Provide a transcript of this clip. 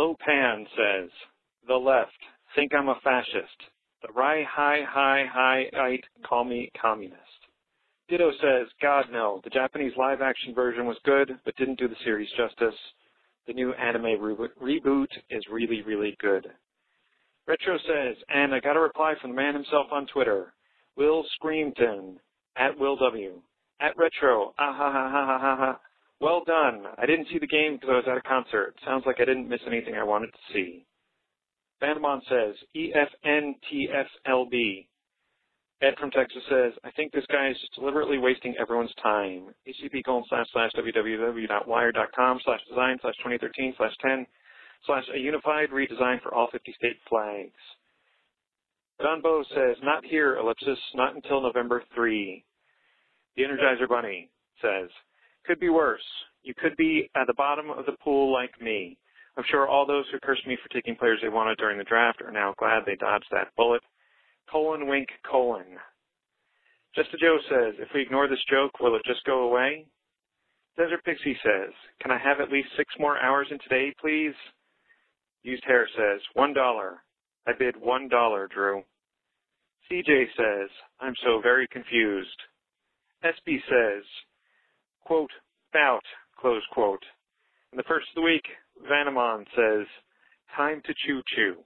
Lopan says, the left, think I'm a fascist. The right high high high call me communist. Ditto says, God no, the Japanese live action version was good, but didn't do the series justice. The new anime re- reboot is really, really good. Retro says, and I got a reply from the man himself on Twitter, Will Screamton, at Will W, at Retro, ah ha ha ha ha ha ha. Well done. I didn't see the game because I was at a concert. Sounds like I didn't miss anything I wanted to see. Bandamon says, EFNTFLB. Ed from Texas says, I think this guy is just deliberately wasting everyone's time. HTTP colon slash slash www.wired.com slash design slash 2013 slash 10 slash a unified redesign for all 50 state flags. Don Bow says, not here, ellipsis, not until November 3. The Energizer Bunny says, could be worse. You could be at the bottom of the pool like me. I'm sure all those who cursed me for taking players they wanted during the draft are now glad they dodged that bullet. Colon wink colon. Just a Joe says, if we ignore this joke, will it just go away? Desert Pixie says, can I have at least six more hours in today, please? Used Hair says, one dollar. I bid one dollar, Drew. CJ says, I'm so very confused. SB says, quote, bout, close quote. In the first of the week, Vanamon says, time to choo choo.